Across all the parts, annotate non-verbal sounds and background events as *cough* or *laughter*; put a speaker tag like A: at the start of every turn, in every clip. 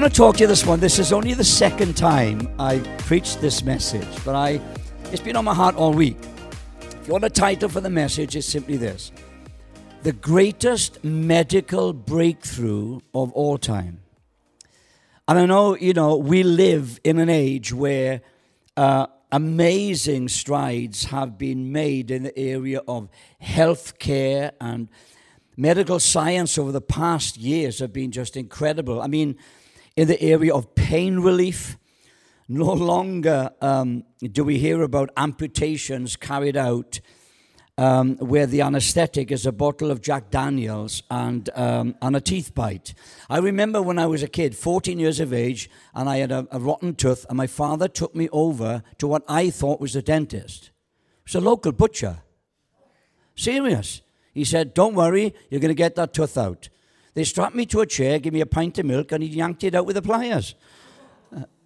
A: Want to talk to you this one. This is only the second time I've preached this message, but I it's been on my heart all week. If you want a title for the message, it's simply this The greatest medical breakthrough of all time. And I know, you know, we live in an age where uh, amazing strides have been made in the area of health care and medical science over the past years have been just incredible. I mean, in the area of pain relief, no longer um, do we hear about amputations carried out um, where the anesthetic is a bottle of Jack Daniels and, um, and a teeth bite. I remember when I was a kid, 14 years of age, and I had a, a rotten tooth, and my father took me over to what I thought was a dentist. It was a local butcher. Serious. He said, Don't worry, you're going to get that tooth out. They strapped me to a chair, gave me a pint of milk, and he yanked it out with the pliers.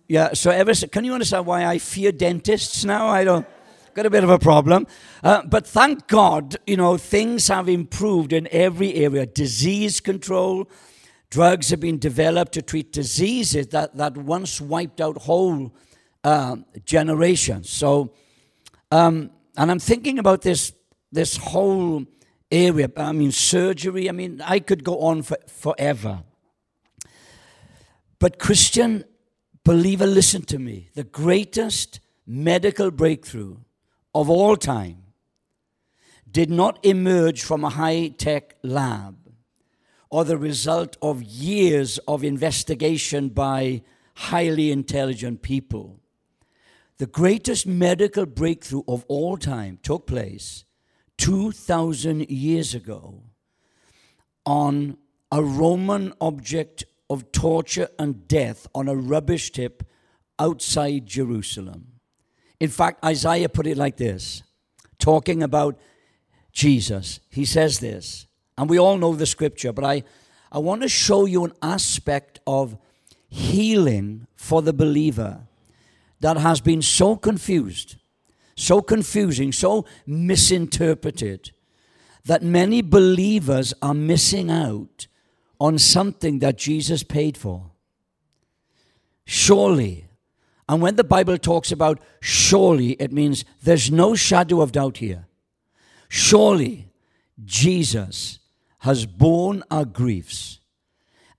A: Yeah, so ever can you understand why I fear dentists now? I don't got a bit of a problem. Uh, but thank God, you know, things have improved in every area. Disease control, drugs have been developed to treat diseases that, that once wiped out whole uh, generations. So, um, and I'm thinking about this, this whole area. I mean, surgery, I mean, I could go on for, forever. But Christian, Believer, listen to me. The greatest medical breakthrough of all time did not emerge from a high tech lab or the result of years of investigation by highly intelligent people. The greatest medical breakthrough of all time took place 2,000 years ago on a Roman object of torture and death on a rubbish tip outside Jerusalem. In fact, Isaiah put it like this talking about Jesus. He says this, and we all know the scripture, but I, I want to show you an aspect of healing for the believer that has been so confused, so confusing, so misinterpreted that many believers are missing out on something that Jesus paid for. Surely. And when the Bible talks about surely, it means there's no shadow of doubt here. Surely Jesus has borne our griefs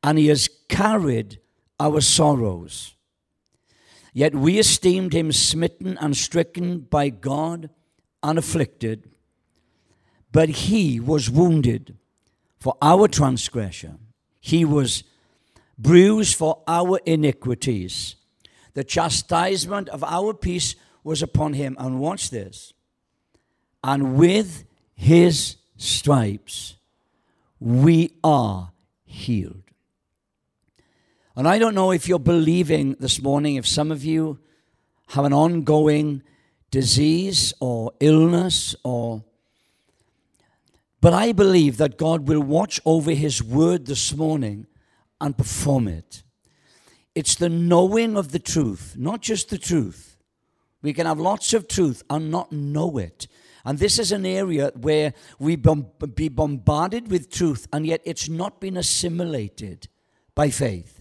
A: and he has carried our sorrows. Yet we esteemed him smitten and stricken by God and afflicted. But he was wounded for our transgression he was bruised for our iniquities. The chastisement of our peace was upon him. And watch this. And with his stripes, we are healed. And I don't know if you're believing this morning, if some of you have an ongoing disease or illness or but I believe that God will watch over His word this morning and perform it. It's the knowing of the truth, not just the truth. We can have lots of truth and not know it. And this is an area where we be bombarded with truth, and yet it's not been assimilated by faith.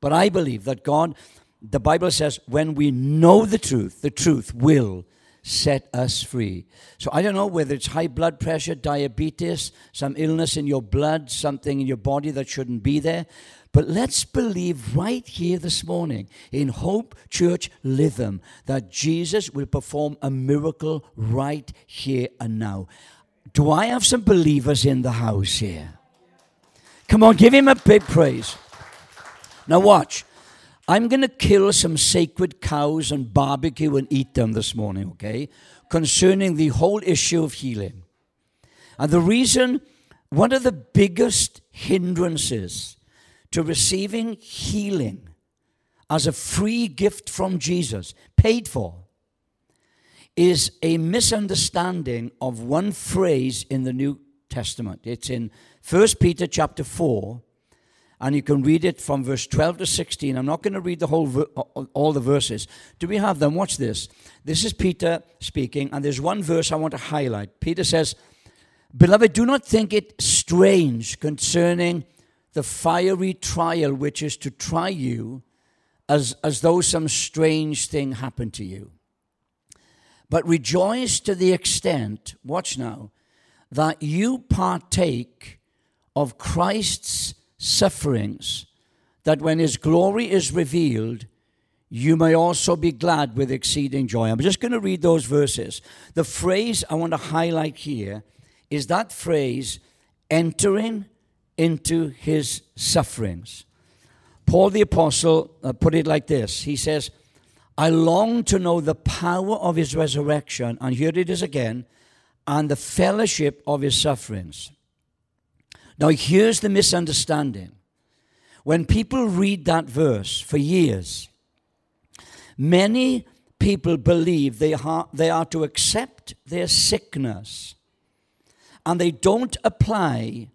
A: But I believe that God, the Bible says, when we know the truth, the truth will set us free. So I don't know whether it's high blood pressure, diabetes, some illness in your blood, something in your body that shouldn't be there. But let's believe right here this morning in Hope Church Lytham that Jesus will perform a miracle right here and now. Do I have some believers in the house here? Come on, give him a big praise. Now, watch. I'm going to kill some sacred cows and barbecue and eat them this morning, okay? Concerning the whole issue of healing. And the reason, one of the biggest hindrances to receiving healing as a free gift from Jesus, paid for, is a misunderstanding of one phrase in the New Testament. It's in 1 Peter chapter 4 and you can read it from verse 12 to 16. I'm not going to read the whole all the verses. Do we have them? Watch this. This is Peter speaking, and there's one verse I want to highlight. Peter says, "Beloved, do not think it strange concerning the fiery trial which is to try you as, as though some strange thing happened to you. But rejoice to the extent, watch now, that you partake of Christ's sufferings, that when his glory is revealed, you may also be glad with exceeding joy. I'm just going to read those verses. The phrase I want to highlight here is that phrase, entering into his sufferings. Paul the Apostle uh, put it like this He says, I long to know the power of his resurrection, and here it is again, and the fellowship of his sufferings. Now, here's the misunderstanding. When people read that verse for years, many people believe they are, they are to accept their sickness and they don't apply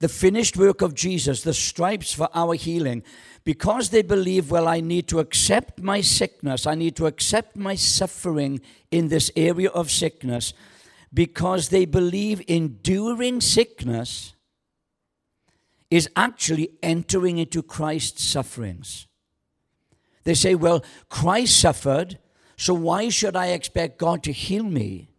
A: the finished work of Jesus, the stripes for our healing, because they believe, well, I need to accept my sickness, I need to accept my suffering in this area of sickness, because they believe enduring sickness is actually entering into Christ's sufferings. They say, well, Christ suffered, so why should I expect God to heal me?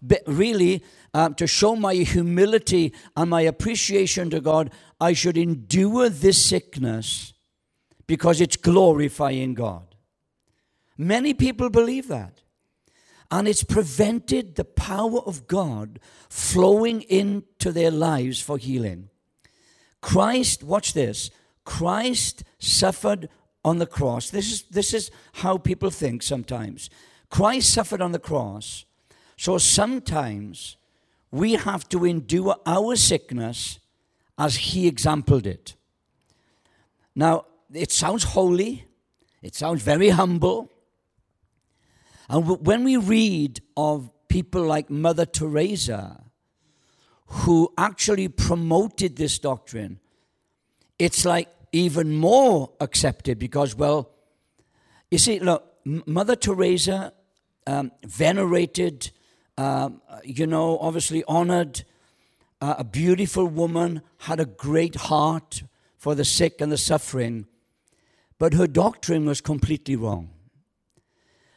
A: But really, um, to show my humility and my appreciation to God, I should endure this sickness because it's glorifying God. Many people believe that. And it's prevented the power of God flowing into their lives for healing. Christ, watch this, Christ suffered on the cross. This is, this is how people think sometimes. Christ suffered on the cross. So sometimes we have to endure our sickness as he exampled it. Now, it sounds holy, it sounds very humble. And when we read of people like Mother Teresa, who actually promoted this doctrine, it's like even more accepted because, well, you see, look, Mother Teresa um, venerated, um, you know, obviously honored uh, a beautiful woman, had a great heart for the sick and the suffering. But her doctrine was completely wrong.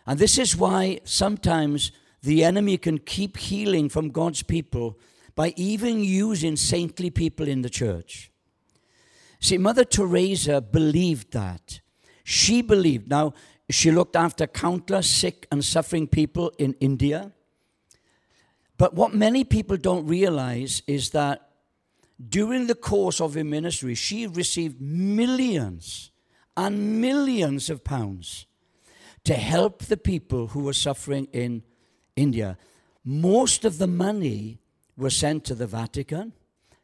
A: And this is why sometimes the enemy can keep healing from God's people by even using saintly people in the church. See, Mother Teresa believed that. She believed. Now, she looked after countless sick and suffering people in India. But what many people don't realize is that during the course of her ministry, she received millions and millions of pounds to help the people who were suffering in India. Most of the money was sent to the Vatican.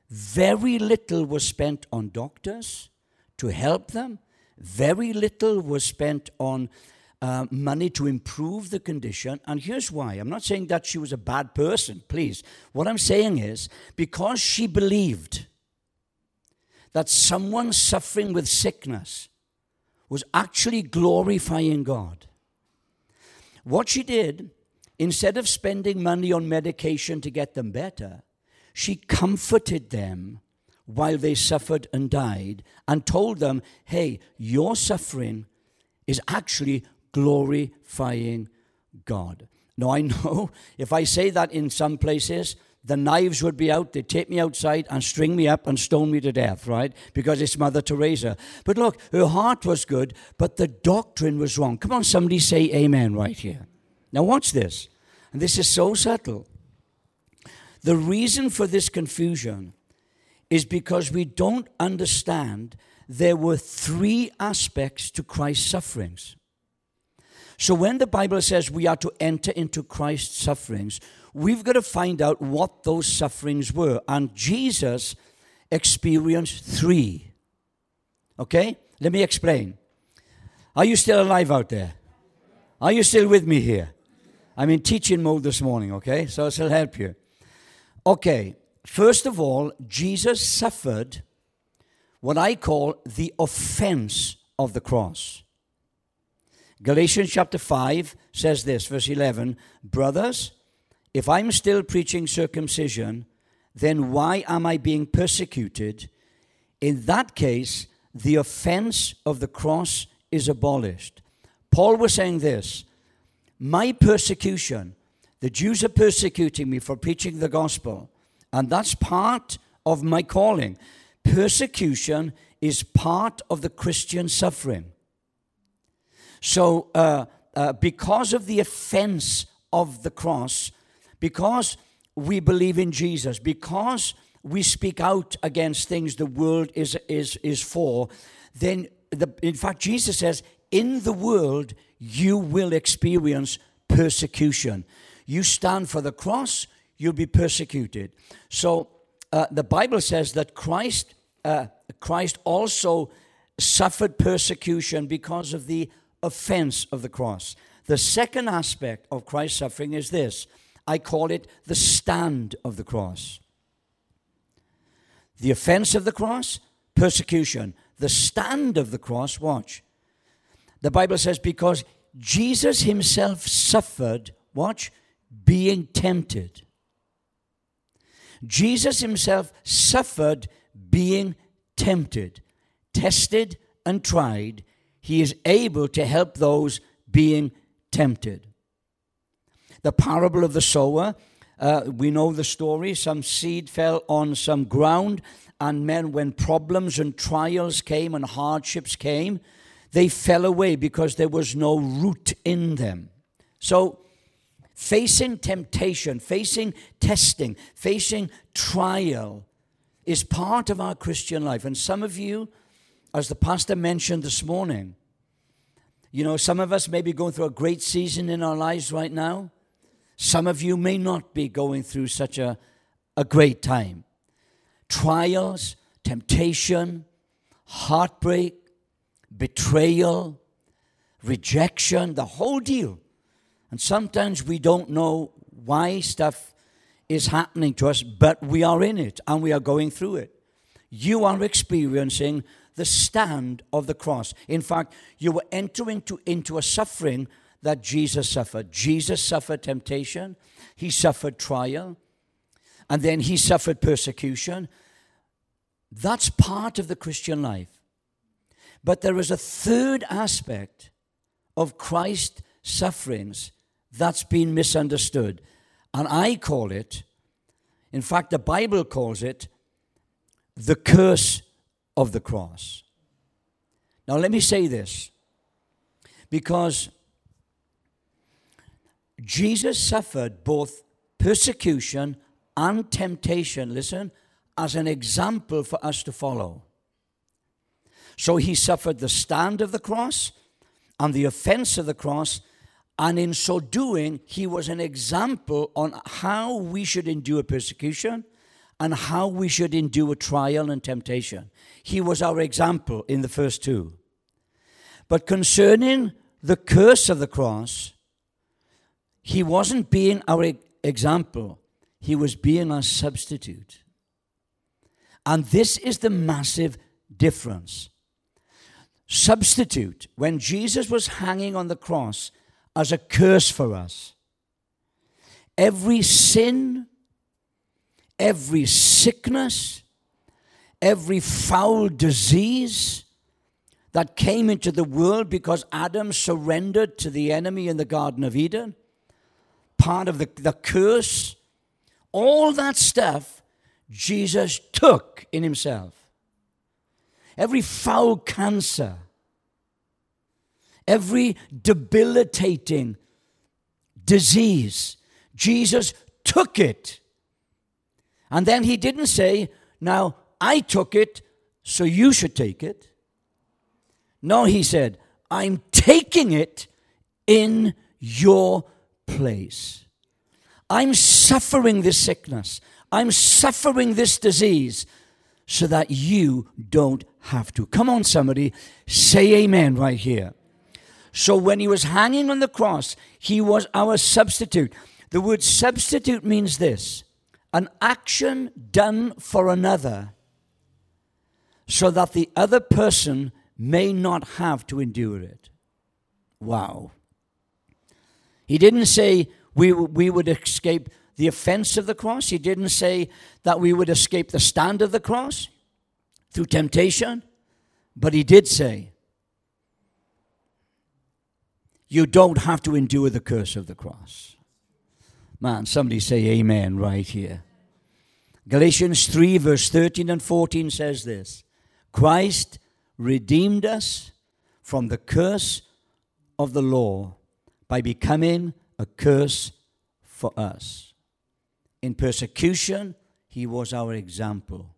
A: Very little was spent on doctors to help them. Very little was spent on uh, money to improve the condition. And here's why I'm not saying that she was a bad person, please. What I'm saying is because she believed that someone suffering with sickness was actually glorifying God. What she did, instead of spending money on medication to get them better, she comforted them while they suffered and died and told them, hey, your suffering is actually glorifying God. Now, I know *laughs* if I say that in some places, the knives would be out. They'd take me outside and string me up and stone me to death, right? Because it's Mother Teresa. But look, her heart was good, but the doctrine was wrong. Come on, somebody say amen right here. Now, watch this. And this is so subtle. The reason for this confusion is because we don't understand there were three aspects to Christ's sufferings. So when the Bible says we are to enter into Christ's sufferings, we've got to find out what those sufferings were. And Jesus experienced three. Okay? Let me explain. Are you still alive out there? Are you still with me here? I'm in teaching mode this morning, okay? So it'll help you. Okay, first of all, Jesus suffered what I call the offense of the cross. Galatians chapter 5 says this, verse 11 Brothers, if I'm still preaching circumcision, then why am I being persecuted? in that case, the offense of the cross is abolished. Paul was saying this My persecution, the Jews are persecuting me for preaching the gospel, and that's part of my calling. Persecution is part of the Christian suffering. So, uh, uh, because of the offense of the cross, because we believe in Jesus, because we speak out against things the world is, is, is for, then, the, in fact, Jesus says, in the world you will experience persecution. You stand for the cross, you'll be persecuted. So uh, the Bible says that Christ, uh, Christ also suffered persecution because of the offense of the cross. The second aspect of Christ's suffering is this I call it the stand of the cross. The offense of the cross, persecution. The stand of the cross, watch. The Bible says, because Jesus himself suffered, watch, being tempted. Jesus himself suffered being tempted, tested, and tried. He is able to help those being tempted. The parable of the sower, uh, we know the story. Some seed fell on some ground, and men, when problems and trials came and hardships came, they fell away because there was no root in them. So, facing temptation, facing testing, facing trial is part of our Christian life. And some of you, as the pastor mentioned this morning, you know, some of us may be going through a great season in our lives right now. Some of you may not be going through such a, a great time. Trials, temptation, heartbreak, betrayal, rejection, the whole deal. And sometimes we don't know why stuff is happening to us, but we are in it and we are going through it. You are experiencing the stand of the cross. In fact, you were entering to, into a suffering that Jesus suffered. Jesus suffered temptation, he suffered trial, and then he suffered persecution. That's part of the Christian life. But there is a third aspect of Christ's sufferings that's been misunderstood. And I call it, in fact, the Bible calls it, the curse of the cross. Now, let me say this because Jesus suffered both persecution and temptation, listen, as an example for us to follow. So he suffered the stand of the cross and the offense of the cross, and in so doing, he was an example on how we should endure persecution and how we should endure trial and temptation. He was our example in the first two. But concerning the curse of the cross, he wasn't being our example, he was being our substitute. And this is the massive difference. Substitute, when Jesus was hanging on the cross as a curse for us, every sin, every sickness, every foul disease that came into the world because Adam surrendered to the enemy in the Garden of Eden, part of the, the curse, all that stuff Jesus took in himself. Every foul cancer, every debilitating disease, Jesus took it. And then he didn't say, Now I took it, so you should take it. No, he said, I'm taking it in your place. I'm suffering this sickness. I'm suffering this disease so that you don't have to. Come on, somebody, say amen right here. So when he was hanging on the cross, he was our substitute. The word substitute means this an action done for another so that the other person may not have to endure it. Wow. He didn't say we, we would escape the offense of the cross. He didn't say that we would escape the stand of the cross. through temptation, but he did say, you don't have to endure the curse of the cross. Man, somebody say amen right here. Galatians 3, verse 13 and 14 says this Christ redeemed us from the curse of the law by becoming a curse for us. In persecution, he was our example.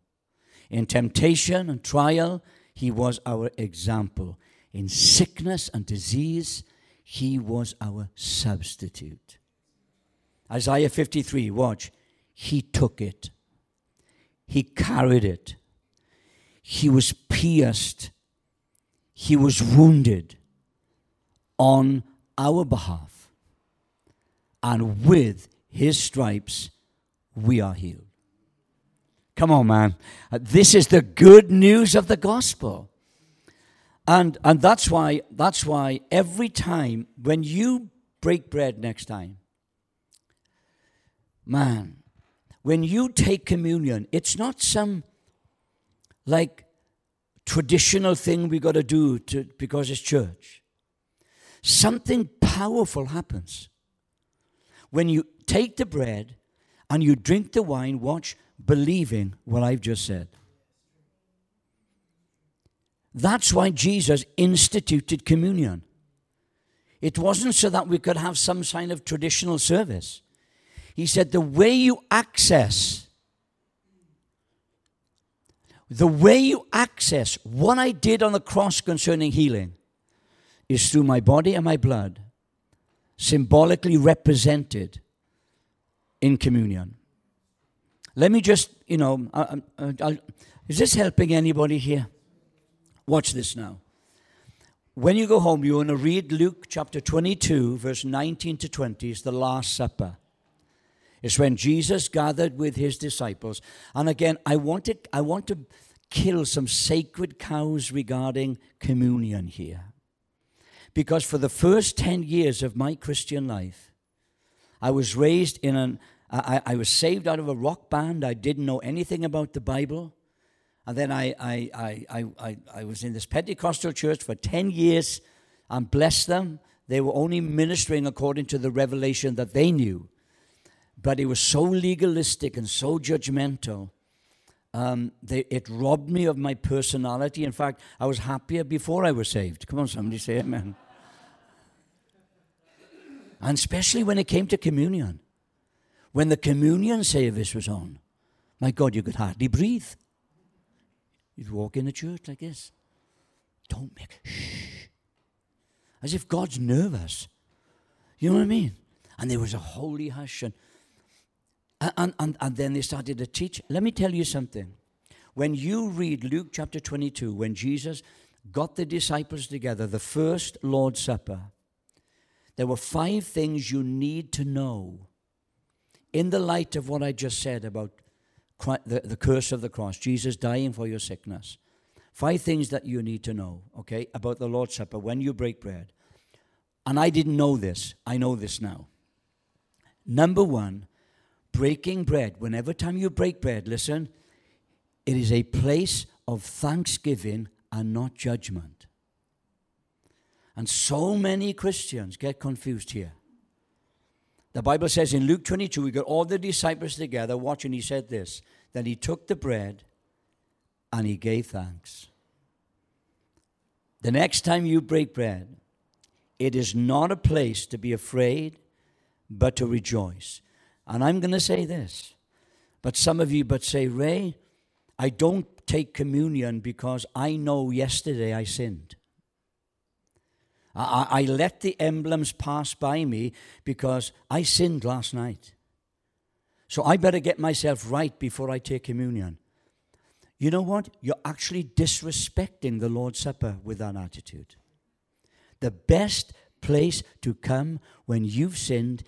A: In temptation and trial, he was our example. In sickness and disease, he was our substitute. Isaiah 53, watch. He took it, he carried it, he was pierced, he was wounded on our behalf, and with his stripes we are healed. Come on, man. Uh, this is the good news of the gospel. And, and that's why that's why every time when you break bread next time, man, when you take communion, it's not some like traditional thing we got to do because it's church. Something powerful happens. When you take the bread and you drink the wine, watch, believing what I've just said. That's why Jesus instituted communion. It wasn't so that we could have some kind of traditional service. He said, the way you access, the way you access what I did on the cross concerning healing is through my body and my blood, symbolically represented in communion. Let me just, you know, I, I, I, is this helping anybody here? Watch this now. When you go home, you want to read Luke chapter 22, verse 19 to 20. It's the Last Supper. It's when Jesus gathered with his disciples. And again, I want to, I want to kill some sacred cows regarding communion here. Because for the first 10 years of my Christian life, I was raised in an, I, I was saved out of a rock band. I didn't know anything about the Bible. And then I, I, I, I, I was in this Pentecostal church for 10 years and blessed them. They were only ministering according to the revelation that they knew but it was so legalistic and so judgmental. Um, they, it robbed me of my personality. In fact, I was happier before I was saved. Come on, somebody say amen. And especially when it came to communion. When the communion service was on, my God, you could hardly breathe. You'd walk in the church like this. Don't make shh. As if God's nervous. You know what I mean? And there was a holy hush. And and, and, and then they started to teach. Let me tell you something. When you read Luke chapter 22, when Jesus got the disciples together, the first Lord's Supper, there were five things you need to know in the light of what I just said about the, the curse of the cross, Jesus dying for your sickness. Five things that you need to know, okay, about the Lord's Supper when you break bread. And I didn't know this. I know this now. Number one, breaking bread, whenever time you break bread, listen, it is a place of thanksgiving and not judgment. And so many Christians get confused here. The Bible says in Luke 22, we got all the disciples together watching. He said this Then he took the bread and he gave thanks. The next time you break bread, it is not a place to be afraid, but to rejoice. And I'm going to say this, but some of you but say, Ray, I don't take communion because I know yesterday I sinned. I, I let the emblems pass by me because I sinned last night. So I better get myself right before I take communion. You know what? You're actually disrespecting the Lord's Supper with that attitude. The best place to come when you've sinned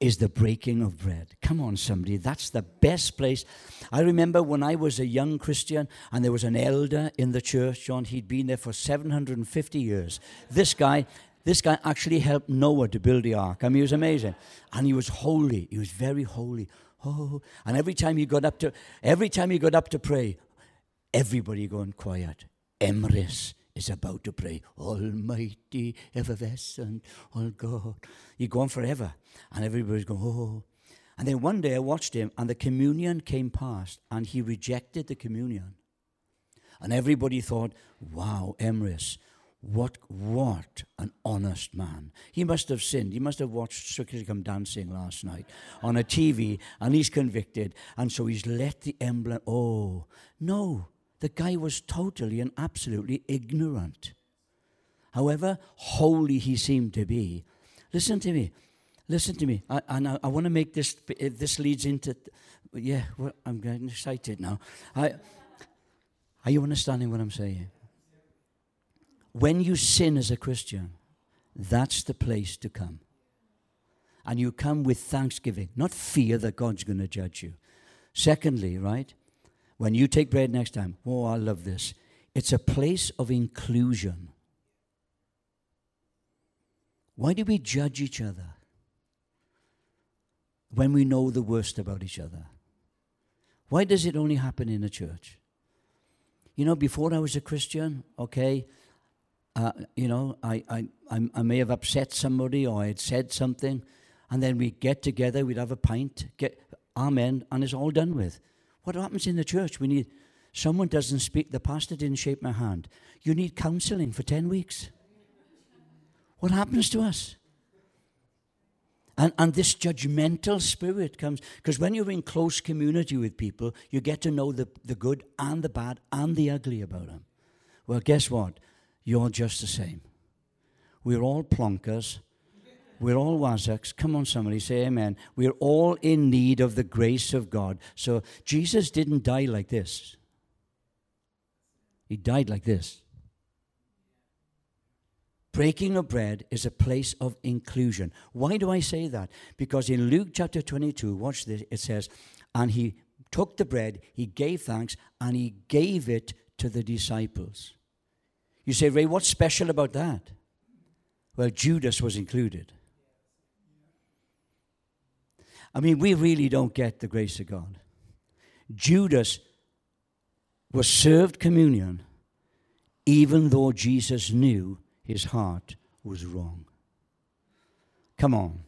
A: is the breaking of bread. Come on, somebody. That's the best place. I remember when I was a young Christian and there was an elder in the church, John, he'd been there for 750 years. This guy, this guy actually helped Noah to build the ark. I mean, he was amazing. And he was holy. He was very holy. Oh, and every time he got up to every time he got up to pray, everybody going quiet. Emrys is about to pray, Almighty, effervescent, all God. You're gone forever. And everybody's going, oh. And then one day I watched him, and the communion came past, and he rejected the communion. And everybody thought, wow, Emrys, what, what an honest man. He must have sinned. He must have watched Strictly Come Dancing last night on a TV, and he's convicted. And so he's let the emblem. Oh, no. The guy was totally and absolutely ignorant. However holy he seemed to be. Listen to me. Listen to me. I, and I, I want to make this, this leads into, yeah, well, I'm getting excited now. I, are you understanding what I'm saying? When you sin as a Christian, that's the place to come. And you come with thanksgiving, not fear that God's going to judge you. Secondly, right, when you take bread next time, oh, I love this. It's a place of inclusion. Why do we judge each other when we know the worst about each other? Why does it only happen in a church? You know, before I was a Christian, okay, uh, you know, I, I, I may have upset somebody or I had said something, and then we'd get together, we'd have a pint, get amen, and it's all done with. What happens in the church? We need someone doesn't speak. The pastor didn't shake my hand. You need counseling for 10 weeks. What happens to us? And, and this judgmental spirit comes because when you're in close community with people, you get to know the, the good and the bad and the ugly about them. Well, guess what? You're just the same. We're all plonkers we're all wazaks. Come on, somebody say amen. We're all in need of the grace of God. So Jesus didn't die like this, He died like this. Breaking of bread is a place of inclusion. Why do I say that? Because in Luke chapter 22, watch this, it says, And he took the bread, he gave thanks, and he gave it to the disciples. You say, Ray, what's special about that? Well, Judas was included. I mean, we really don't get the grace of God. Judas was served communion even though Jesus knew his heart was wrong. Come on.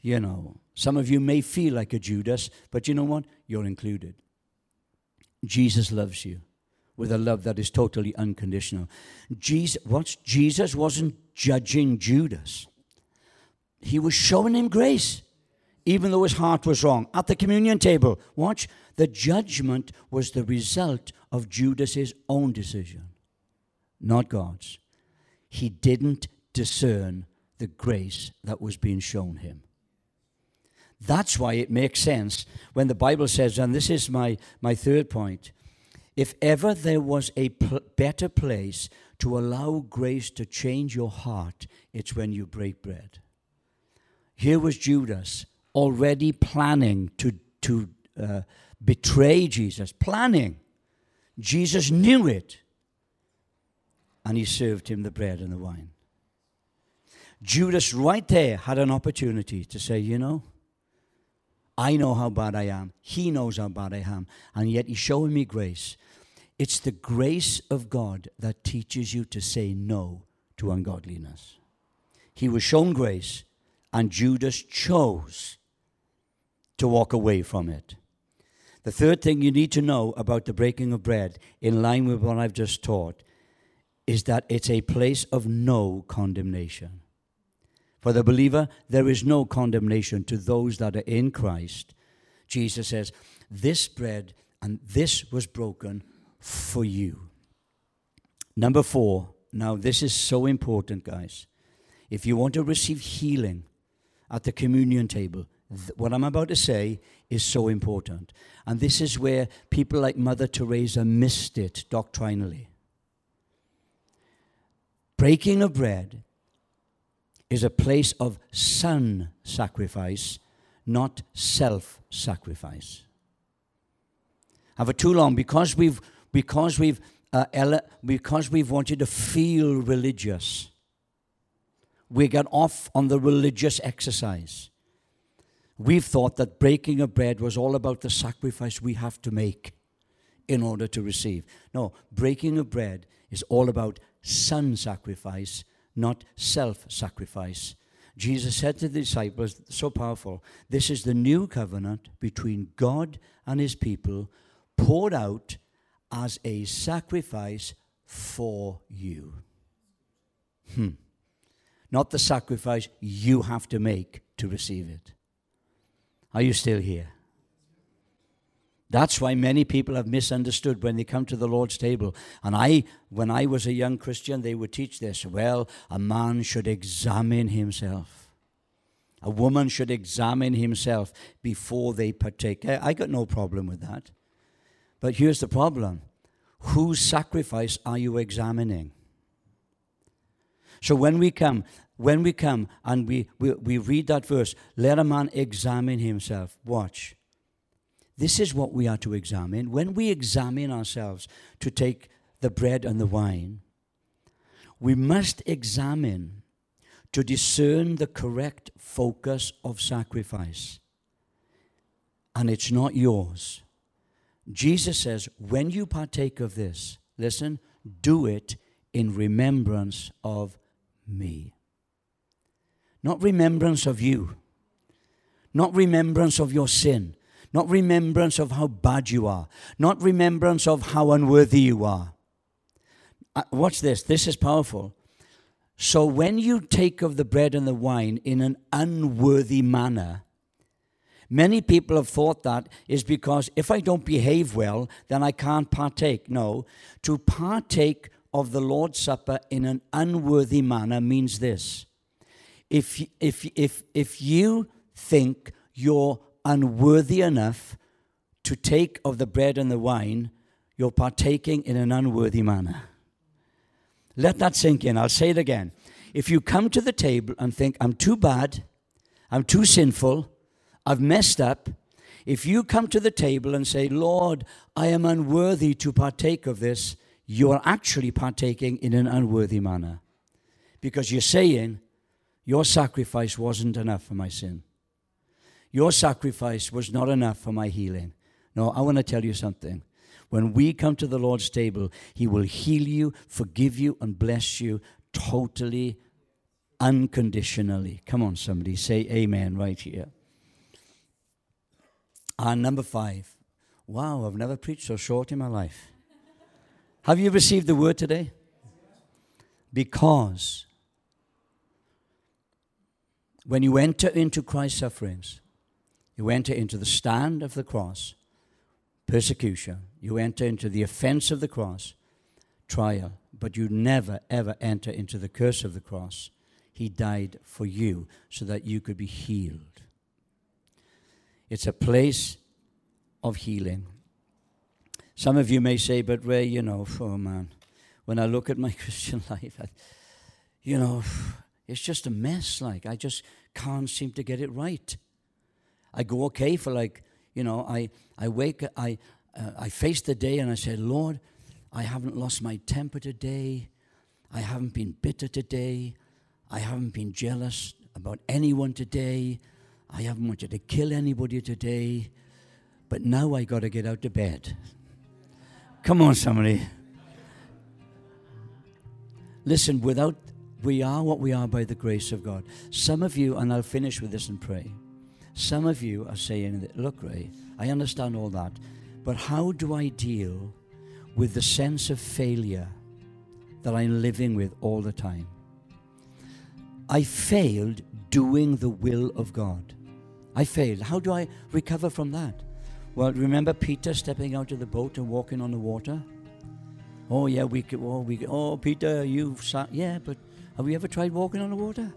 A: You know, some of you may feel like a Judas, but you know what? You're included. Jesus loves you with a love that is totally unconditional. Jesus, what? Jesus wasn't judging Judas. He was showing him grace even though his heart was wrong. At the communion table, watch, the judgment was the result of Judas's own decision, not God's. He didn't discern the grace that was being shown him. That's why it makes sense when the Bible says, and this is my, my third point if ever there was a pl- better place to allow grace to change your heart, it's when you break bread. Here was Judas already planning to, to uh, betray Jesus, planning. Jesus knew it, and he served him the bread and the wine. Judas, right there, had an opportunity to say, You know, I know how bad I am. He knows how bad I am. And yet he's showing me grace. It's the grace of God that teaches you to say no to ungodliness. He was shown grace, and Judas chose to walk away from it. The third thing you need to know about the breaking of bread, in line with what I've just taught, is that it's a place of no condemnation. For the believer, there is no condemnation to those that are in Christ. Jesus says, This bread and this was broken for you. Number four, now this is so important, guys. If you want to receive healing at the communion table, what I'm about to say is so important. And this is where people like Mother Teresa missed it doctrinally. Breaking of bread is a place of son sacrifice, not self sacrifice. Have it too long because we've because we've uh, ele- because we've wanted to feel religious. We got off on the religious exercise. We've thought that breaking of bread was all about the sacrifice we have to make in order to receive. No, breaking of bread is all about son sacrifice, not self sacrifice. Jesus said to the disciples, so powerful, this is the new covenant between God and his people, poured out as a sacrifice for you. Hmm. Not the sacrifice you have to make to receive it. Are you still here? That's why many people have misunderstood when they come to the Lord's table. And I, when I was a young Christian, they would teach this. Well, a man should examine himself. A woman should examine himself before they partake. I got no problem with that. But here's the problem whose sacrifice are you examining? So when we come, when we come and we, we, we read that verse, let a man examine himself. Watch. This is what we are to examine. When we examine ourselves to take the bread and the wine, we must examine to discern the correct focus of sacrifice. And it's not yours. Jesus says, when you partake of this, listen, do it in remembrance of me. Not remembrance of you, not remembrance of your sin, not remembrance of how bad you are, not remembrance of how unworthy you are. Uh, watch this, this is powerful. So when you take of the bread and the wine in an unworthy manner, many people have thought that is because if I don't behave well, then I can't partake. No, to partake of the Lord's Supper in an unworthy manner means this. If, if, if, if you think you're unworthy enough to take of the bread and the wine, you're partaking in an unworthy manner. Let that sink in. I'll say it again. If you come to the table and think, I'm too bad, I'm too sinful, I've messed up, if you come to the table and say, Lord, I am unworthy to partake of this, you are actually partaking in an unworthy manner. Because you're saying, Your sacrifice wasn't enough for my sin. Your sacrifice was not enough for my healing. No, I want to tell you something. When we come to the Lord's table, He will heal you, forgive you, and bless you totally, unconditionally. Come on, somebody, say amen right here. And number five. Wow, I've never preached so short in my life. Have you received the word today? Because when you enter into Christ's sufferings, you enter into the stand of the cross, persecution. You enter into the offense of the cross, trial. But you never, ever enter into the curse of the cross. He died for you so that you could be healed. It's a place of healing. Some of you may say, but Ray, you know, oh man, when I look at my *laughs* Christian life, I, you know, it's just a mess. Like, I just can't seem to get it right. I go okay for like, you know, I, I wake, I, uh, I face the day and I say, Lord, I haven't lost my temper today. I haven't been bitter today. I haven't been jealous about anyone today. I haven't wanted to kill anybody today. But now I got to get out of bed. Come on, somebody. Listen, without, we are what we are by the grace of God. Some of you, and I'll finish with this and pray. Some of you are saying, that, Look, Ray, I understand all that, but how do I deal with the sense of failure that I'm living with all the time? I failed doing the will of God. I failed. How do I recover from that? Well, remember Peter stepping out of the boat and walking on the water? Oh, yeah, we could, oh, we oh, Peter, you've sat. yeah, but have you ever tried walking on the water?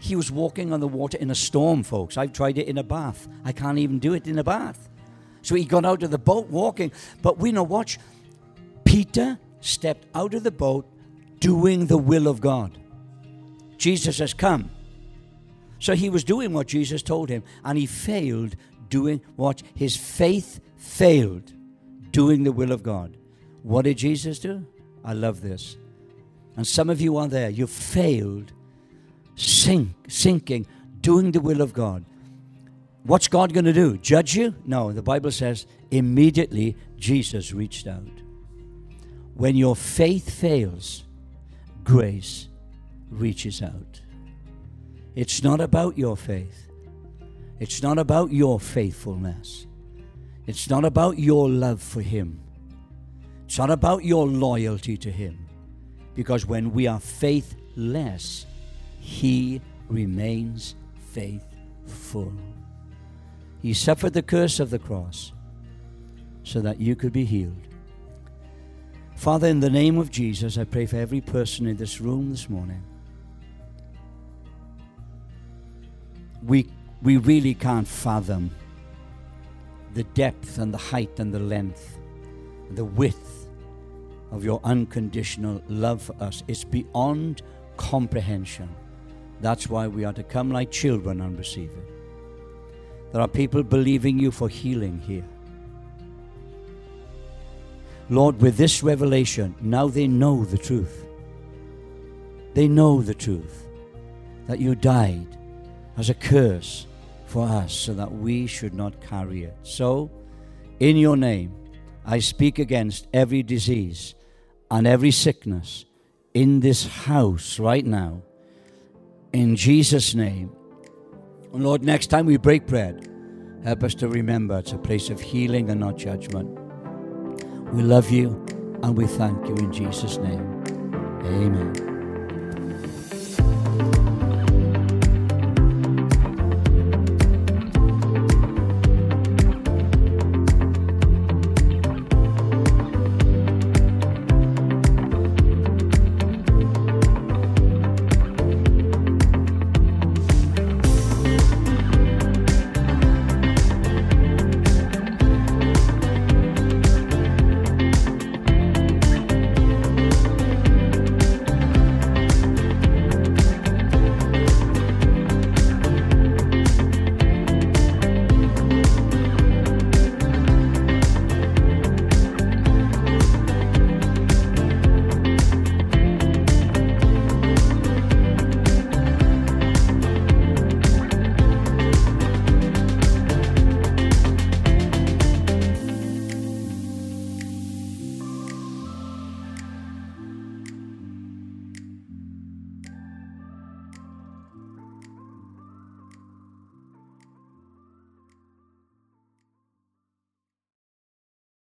A: He was walking on the water in a storm, folks. I've tried it in a bath. I can't even do it in a bath. So he got out of the boat walking. But we know, watch, Peter stepped out of the boat doing the will of God. Jesus has come. So he was doing what Jesus told him, and he failed doing what his faith failed doing the will of God. What did Jesus do? I love this. And some of you are there, You've failed sink, sinking, doing the will of God. What's God going to do? Judge you? No, the Bible says immediately Jesus reached out. When your faith fails, grace reaches out. It's not about your faith. It's not about your faithfulness. It's not about your love for Him. It's not about your loyalty to Him. Because when we are faithless, He remains faithful. He suffered the curse of the cross so that you could be healed. Father, in the name of Jesus, I pray for every person in this room this morning. We, we really can't fathom the depth and the height and the length, the width of your unconditional love for us. It's beyond comprehension. That's why we are to come like children and receive it. There are people believing you for healing here. Lord, with this revelation, now they know the truth. They know the truth that you died as a curse for us so that we should not carry it. So, in your name, I speak against every disease and every sickness in this house right now. In Jesus' name. Lord, next time we break bread, help us to remember it's a place of healing and not judgment. We love you and we thank you in Jesus' name. Amen.